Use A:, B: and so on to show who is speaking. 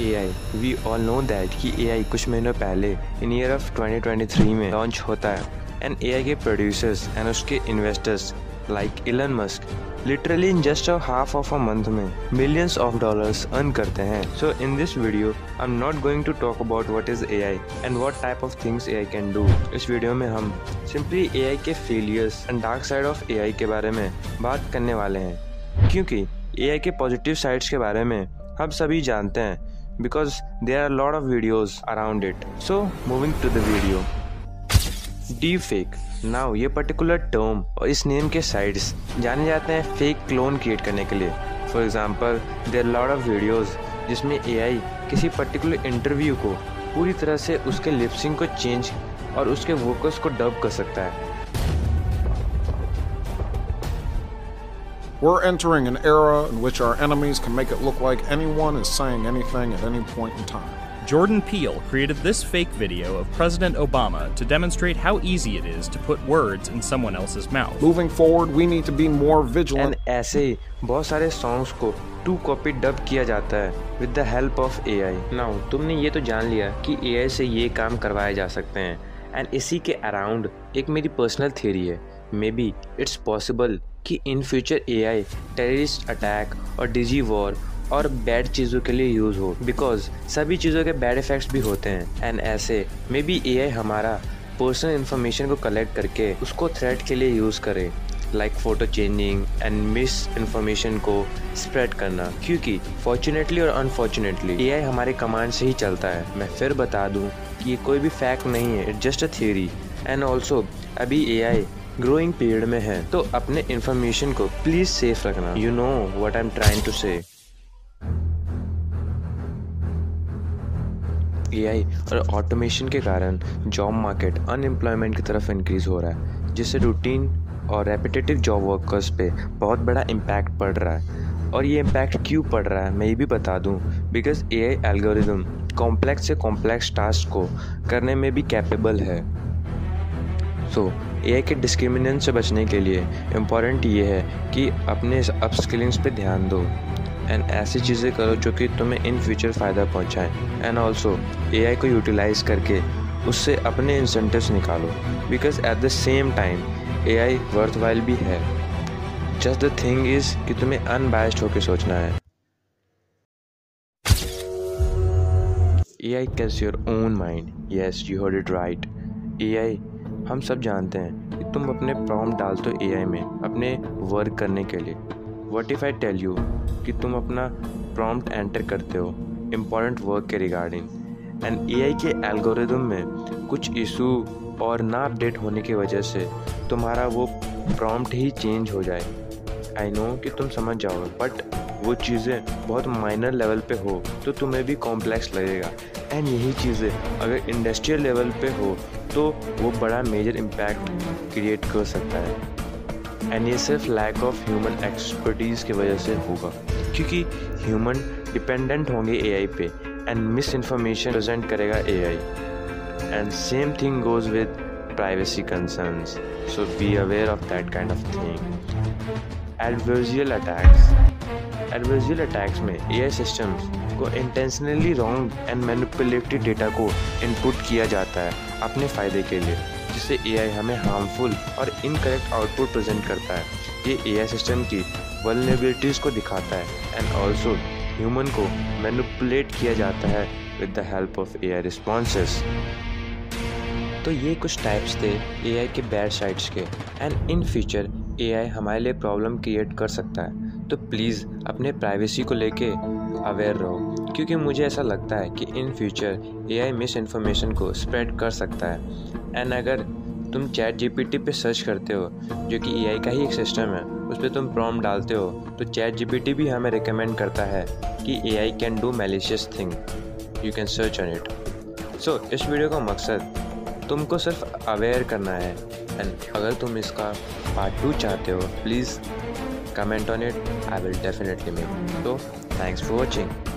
A: AI. We all know that कि AI कुछ महीनों पहले इन ईयर ऑफ़ 2023 में लॉन्च होता है। एंड AI के प्रोड्यूसर्स एंड उसके investors like Elon Musk literally in just a half of a month में मिलियंस ऑफ़ डॉलर्स अर्न करते हैं। So in this video I am not going to talk about what is AI and what type of things AI can do इस video में हम simply A आई के failures and dark side of AI के बारे में बात करने वाले हैं। क्योंकि ए आई के पॉजिटिव साइड्स के बारे में हम सभी जानते हैं। Because there are lot of videos around it so moving to the video deepfake now ये पर्टिकुलर टर्म और इस नेम के साइड्स जाने जाते हैं फेक क्लोन क्रिएट करने के लिए. For example there lot of videos जिसमें ए किसी पर्टिकुलर इंटरव्यू को पूरी तरह से उसके लिपसिंग को चेंज और उसके वोकल्स को डब कर सकता है.
B: We're entering an era in which our enemies can make it look like anyone is saying anything at any point in time.
C: Jordan Peele created this fake video of President Obama to demonstrate how easy it is to put words in someone else's mouth.
B: Moving forward, we need to be more vigilant.
A: And ऐसे बहुत सारे songs को to copy dub किया जाता है with the help of A I now तुमने ये तो जान लिया कि ए आई से ये काम करवाए जा सकते हैं एंड इसी के अराउंड एक मेरी पर्सनल थियरी है मे बी इट्स पॉसिबल कि in future A I terrorist attack और डिजी वॉर और बैड चीज़ों के लिए यूज़ हो बिकॉज़ सभी चीज़ों के बैड इफ़ेक्ट्स भी होते हैं। एंड ऐसे मे बी ए हमारा पर्सनल इन्फॉर्मेशन को कलेक्ट करके उसको थ्रेट के लिए यूज़ करे like photo changing and misinformation को स्प्रेड करना। क्योंकि फॉर्चुनेटली और अनफॉर्चुनेटली ए हमारे कमांड से ही चलता है। मैं फिर बता दूँ कि ये कोई भी फैक्ट नहीं है it just a theory and also अभी ए आई ग्रोइंग पीरियड में है तो अपने इन्फॉर्मेशन को प्लीज़ सेफ़ रखना। You know what I am trying to say AI और ऑटोमेशन के कारण जॉब मार्केट अनएम्प्लॉयमेंट की तरफ़ इंक्रीज़ हो रहा है, जिससे रूटीन और रेपिटेटिव जॉब वर्कर्स पे बहुत बड़ा इम्पैक्ट पड़ रहा है। और ये इम्पैक्ट क्यों पड़ रहा है, मैं ये भी बता दूँ because A I algorithm complex से कॉम्प्लेक्स टास्क को करने में भी कैपेबल है। ए आई के डिस्क्रिमिनेशन से बचने के लिए इंपॉर्टेंट ये है कि अपने अपस्किलिंग्स पे ध्यान दो। एंड ऐसी चीज़ें करो जो कि तुम्हें इन फ्यूचर फ़ायदा पहुँचाएँ। एंड ऑल्सो ए को यूटिलाइज करके उससे अपने इंसेंटिव्स निकालो। Because at the same time A I worthwhile भी है। जस्ट द थिंग इज़ कि तुम्हें अनबायस्ड होकर सोचना है। ए आई कैस your own mind yes you heard it right A I हम सब जानते हैं कि तुम अपने प्रॉम डालते हो ए में, अपने वर्क करने के लिए। What if I tell you कि तुम अपना प्रॉम्प्ट एंटर करते हो इंपॉर्टेंट वर्क के रिगार्डिंग एंड ए आई के एल्गोरिदम में कुछ इशू और ना अपडेट होने की वजह से तुम्हारा वो प्रॉम्प्ट ही चेंज हो जाए। आई नो कि तुम समझ जाओगे बट वो चीज़ें बहुत माइनर लेवल पे हो तो तुम्हें भी कॉम्प्लेक्स लगेगा। एंड यही चीज़ें, अगर इंडस्ट्रियल लेवल पे हो तो वो बड़ा मेजर इम्पैक्ट क्रिएट कर सकता है। एंड ये सिर्फ़ लैक ऑफ़ ह्यूमन एक्सपर्टीज़ की वजह से होगा। क्योंकि ह्यूमन डिपेंडेंट होंगे एआई पे एंड मिस इन्फॉर्मेशन प्रेजेंट करेगा a and same thing goes with privacy concerns so be aware of that kind of thing adversarial attacks adversarial attacks में a systems को intentionally wrong and manipulated data को input किया जाता है अपने फ़ायदे के लिए, जिससे AI हमें हार्मफुल और इनकरेक्ट आउटपुट प्रेजेंट करता है। ये ए सिस्टम की वलनेबिलिटीज़ को दिखाता है एंड ऑल्सो ह्यूमन को मैनुपुलेट किया जाता है with the help of A I responses तो ये कुछ टाइप्स थे ए आई के बैड साइड्स के and in future A I हमारे लिए प्रॉब्लम क्रिएट कर सकता है। तो प्लीज़ अपने प्राइवेसी को लेके अवेयर रहो, क्योंकि मुझे ऐसा लगता है कि in future A I misinformation को स्प्रेड कर सकता है। एंड अगर तुम चैट जी पी टी पर सर्च करते हो, जो कि ए आई का ही एक सिस्टम है, उस पर तुम प्रॉम डालते हो तो चैट जी पी टी भी हमें रिकमेंड करता है कि A I can do malicious thing you can search on it so इस वीडियो का मकसद तुमको सिर्फ़ अवेयर करना है। एंड अगर तुम इसका पार्ट टू चाहते हो please comment on it. I will definitely make. So thanks for watching.